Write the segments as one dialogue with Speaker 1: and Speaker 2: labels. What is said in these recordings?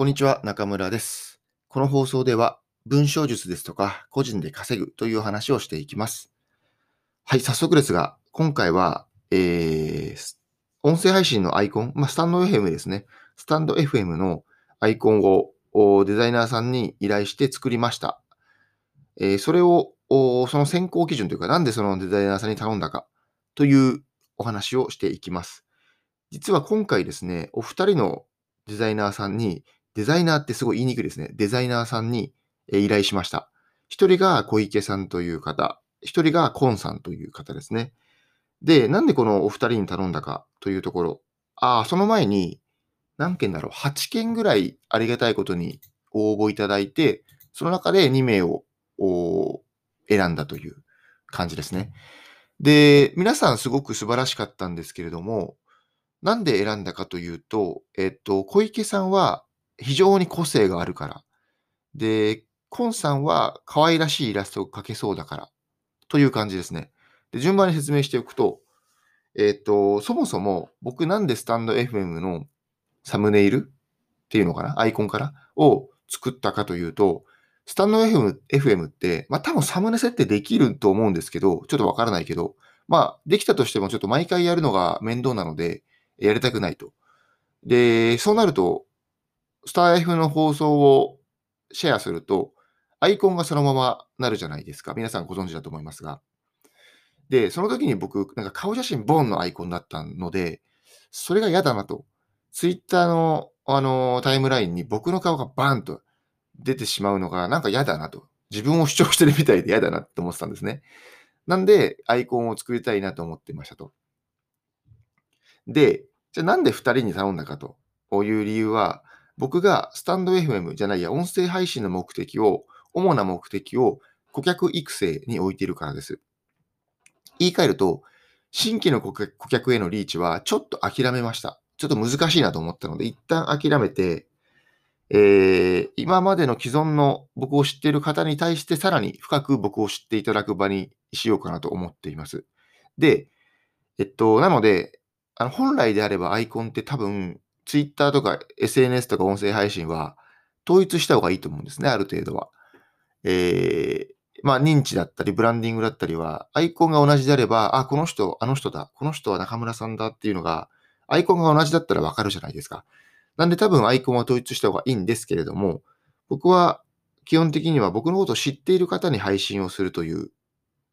Speaker 1: こんにちは、中村です。この放送では、文章術ですとか、個人で稼ぐという話をしていきます。はい、早速ですが、今回は、えー、音声配信のアイコン、まあ、スタンド FM ですね。スタンド FM のアイコンをデザイナーさんに依頼して作りました。えーそれを、その選考基準というか、なんでそのデザイナーさんに頼んだかというお話をしていきます。実は今回ですね、お二人のデザイナーさんに、デザイナーってすごい言いにくいですね。デザイナーさんに依頼しました。一人が小池さんという方、一人がコンさんという方ですね。で、なんでこのお二人に頼んだかというところ。ああ、その前に、何件だろう、8件ぐらいありがたいことに応募いただいて、その中で2名を選んだという感じですね。で、皆さんすごく素晴らしかったんですけれども、なんで選んだかというと、えっと、小池さんは非常に個性があるから。で、コンさんは可愛らしいイラストを描けそうだから。という感じですね。で、順番に説明しておくと、えっと、そもそも僕なんでスタンド FM のサムネイル？っていうのかな？アイコンから？を作ったかというと、スタンド FM, FM って、まあ多分サムネ設定できると思うんですけど、ちょっとわからないけど、まあできたとしてもちょっと毎回やるのが面倒なので、やりたくないと。で、そうなると、スター F の放送をシェアすると、アイコンがそのままなるじゃないですか。皆さんご存知だと思いますが。で、その時に僕、なんか顔写真ボンのアイコンだったので、それが嫌だなと。ツイッターの、あのタイムラインに僕の顔がバーンと出てしまうのがなんか嫌だなと。自分を主張してるみたいで嫌だなと思ってたんですね。なんで、アイコンを作りたいなと思ってましたと。で、じゃあなんで2人に頼んだかという理由は、僕がスタンド FM じゃないや、音声配信の目的を、主な目的を顧客育成に置いているからです。言い換えると、新規の顧客顧客へのリーチはちょっと諦めました。ちょっと難しいなと思ったので、一旦諦めて、えー今までの既存の僕を知っている方に対してさらに深く僕を知っていただく場にしようかなと思っています。で、えっと、なので、あの本来であればアイコンって多分、Twitter とか SNS とか音声配信は統一した方がいいと思うんですね、ある程度は。えーまあ認知だったり、ブランディングだったりは、アイコンが同じであれば、あ、この人、あの人だ、この人は中村さんだっていうのが、アイコンが同じだったらわかるじゃないですか。なんで多分アイコンは統一した方がいいんですけれども、僕は基本的には僕のことを知っている方に配信をするという、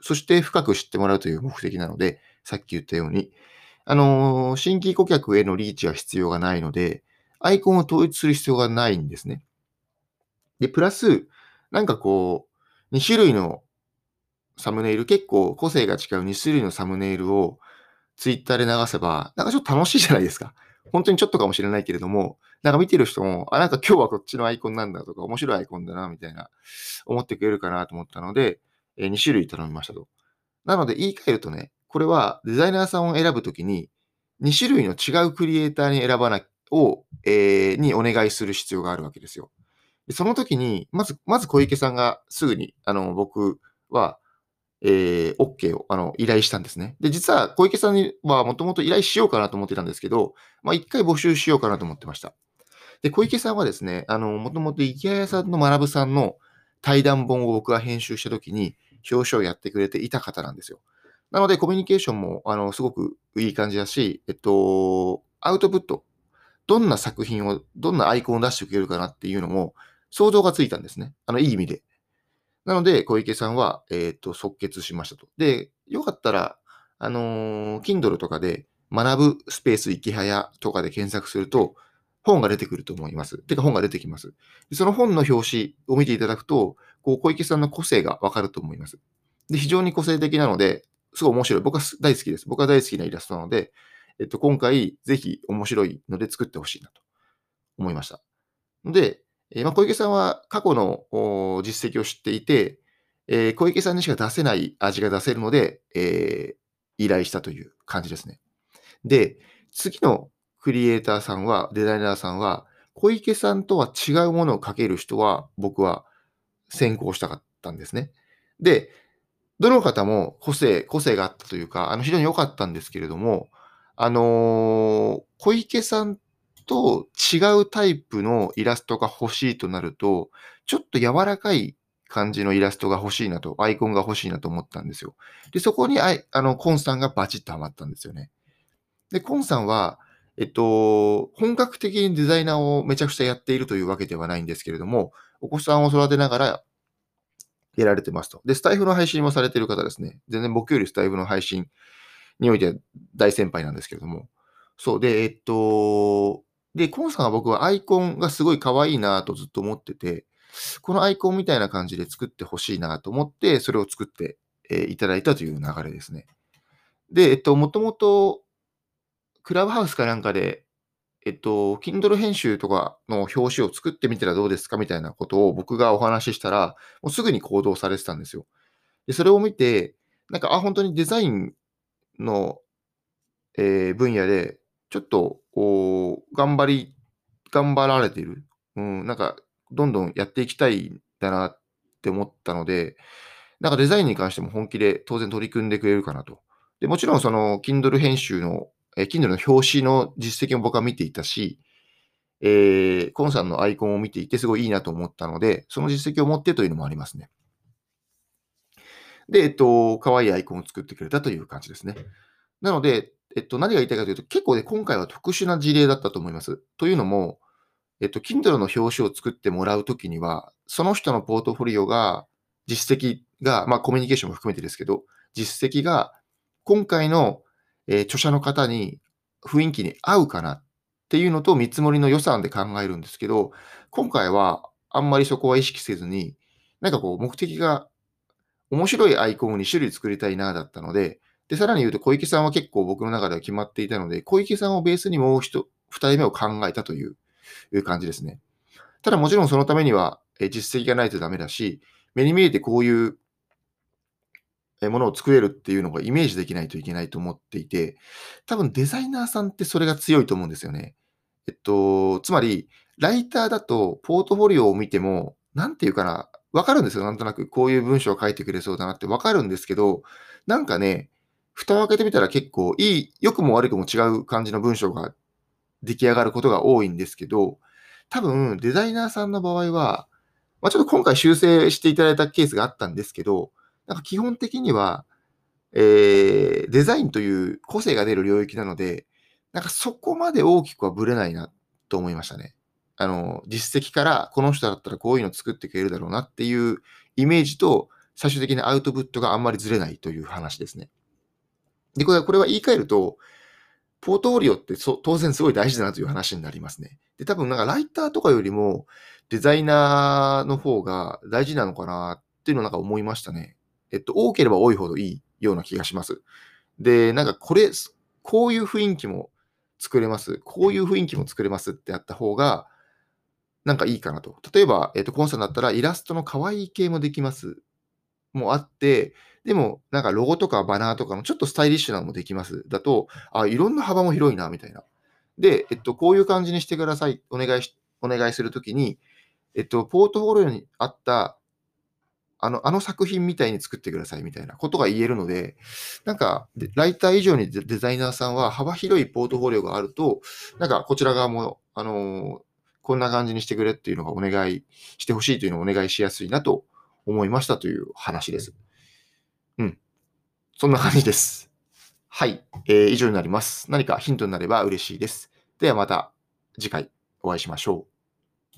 Speaker 1: そして深く知ってもらうという目的なので、さっき言ったように、あの新規顧客へのリーチは必要がないので、アイコンを統一する必要がないんですね。で、プラス、なんかこう、2種類のサムネイル、結構個性が違う2種類のサムネイルをツイッターで流せば、なんかちょっと楽しいじゃないですか。本当にちょっとかもしれないけれども、なんか見てる人も、あ、なんか今日はこっちのアイコンなんだとか、面白いアイコンだな、みたいな、思ってくれるかなと思ったので、え2種類頼みましたと。なので言い換えるとね、これはデザイナーさんを選ぶときに、2種類の違うクリエイターに選ばな、を、えーにお願いする必要があるわけですよ。でその時に、まず、まず小池さんがすぐに、あの、僕は、えー、OK を、あの、依頼したんですね。で、実は小池さんにはもともと依頼しようかなと思ってたんですけど、まあ、一回募集しようかなと思ってました。で、小池さんはですね、あの、もともと池谷さんの学さんの対談本を僕が編集した時に、表彰をやってくれていた方なんですよ。なので、コミュニケーションも、あの、すごくいい感じだし、えっと、アウトプット、どんな作品を、どんなアイコンを出してくれるかなっていうのも、想像がついたんですね。あの、いい意味で。なので、小池さんは、えっ、と、即決しましたと。で、よかったら、あのー Kindle とかで、学ぶスペース池早とかで検索すると、本が出てくると思います。てか、本が出てきます。でその本の表紙を見ていただくと、こう、小池さんの個性がわかると思います。で、非常に個性的なので、すごい面白い。僕は大好きです。僕は大好きなイラストなので、えっと、今回、ぜひ面白いので作ってほしいなと思いました。で、えーまあ、小池さんは過去の実績を知っていて、えー小池さんにしか出せない味が出せるので、えー依頼したという感じですね。で、次のクリエイターさんは、デザイナーさんは、小池さんとは違うものを書ける人は、僕は先行したかったんですね。で、どの方も個性、個性があったというか、あの非常に良かったんですけれども、あのー小池さんと違うタイプのイラストが欲しいとなると、ちょっと柔らかい感じのイラストが欲しいなと、アイコンが欲しいなと思ったんですよ。で、そこにああのコンさんがバチッとハマったんですよね。で、コンさんは、えっと、本格的にデザイナーをめちゃくちゃやっているというわけではないんですけれども、お子さんを育てながらやられてますと。で、スタイフの配信もされてる方ですね。全然僕よりスタイフの配信においては大先輩なんですけれども。そう。で、えっと、で、コンさんは僕はアイコンがすごい可愛いなとずっと思ってて、このアイコンみたいな感じで作ってほしいなと思って、それを作って、いただいたという流れですね。で、えっと、もともと、クラブハウスかなんかで、えっと、Kindle 編集とかの表紙を作ってみたらどうですかみたいなことを僕がお話ししたら、もうすぐに行動されてたんですよ。で、それを見て、なんか、あ、本当にデザインの、えー、分野で、ちょっと、こう、頑張り、頑張られている。うん、なんか、どんどんやっていきたいんだなって思ったので、なんかデザインに関しても本気で当然取り組んでくれるかなと。でもちろんその Kindle 編集の、え Kindle の表紙の実績も僕は見ていたし、えー、コンさんのアイコンを見ていてすごいいいなと思ったので、その実績を持ってというのもありますね。で、えっと、可愛いアイコンを作ってくれたという感じですね。なので、えっと、何が言いたいかというと、結構ね、今回は特殊な事例だったと思います。というのも、えっと、Kindle の表紙を作ってもらうときには、その人のポートフォリオが、実績が、まあコミュニケーションも含めてですけど、実績が今回の、えー、著者の方に雰囲気に合うかなっていうのと見積もりの予算で考えるんですけど、今回はあんまりそこは意識せずに、なんかこう目的が面白いアイコンを2種類作りたいなだったので、で、さらに言うと小池さんは結構僕の中では決まっていたので、小池さんをベースにもう一、二人目を考えたといういう感じですね。ただもちろんそのためには実績がないとダメだし、目に見えてこういうものを作れるっていうのがイメージできないといけないと思っていて、多分デザイナーさんってそれが強いと思うんですよね。えっと、つまり、ライターだとポートフォリオを見ても、なんていうかな、わかるんですよ。なんとなくこういう文章を書いてくれそうだなってわかるんですけど、なんかね、蓋を開けてみたら結構いい、良くも悪くも違う感じの文章が出来上がることが多いんですけど、多分デザイナーさんの場合は、まあ、ちょっと今回修正していただいたケースがあったんですけど、なんか基本的には、えー、デザインという個性が出る領域なので、なんかそこまで大きくはぶれないなと思いましたね。あの、実績からこの人だったらこういうの作ってくれるだろうなっていうイメージと最終的なアウトプットがあんまりずれないという話ですね。で、これはこれは言い換えると、ポートフォリオって当然すごい大事だなという話になりますね。で、多分なんかライターとかよりもデザイナーの方が大事なのかなっていうのをなんか思いましたね。えっと、多ければ多いほどいいような気がします。で、なんかこれ、こういう雰囲気も作れます。こういう雰囲気も作れますってやった方が、なんかいいかなと。例えば、えっと、コンサーだったらイラストの可愛い系もできます。もあって、でも、なんかロゴとかバナーとかのちょっとスタイリッシュなのもできます。だと、あ、いろんな幅も広いな、みたいな。で、えっと、こういう感じにしてください。お願いし、お願いするときに、えっと、ポートフォリオにあった、あの、あの作品みたいに作ってくださいみたいなことが言えるので、なんか、ライター以上にデザイナーさんは幅広いポートフォリオがあると、なんかこちら側も、あのこんな感じにしてくれっていうのがお願いしてほしいというのをお願いしやすいなと思いましたという話です。うん。そんな感じです。はい。えー、以上になります。何かヒントになれば嬉しいです。ではまた次回お会いしましょう。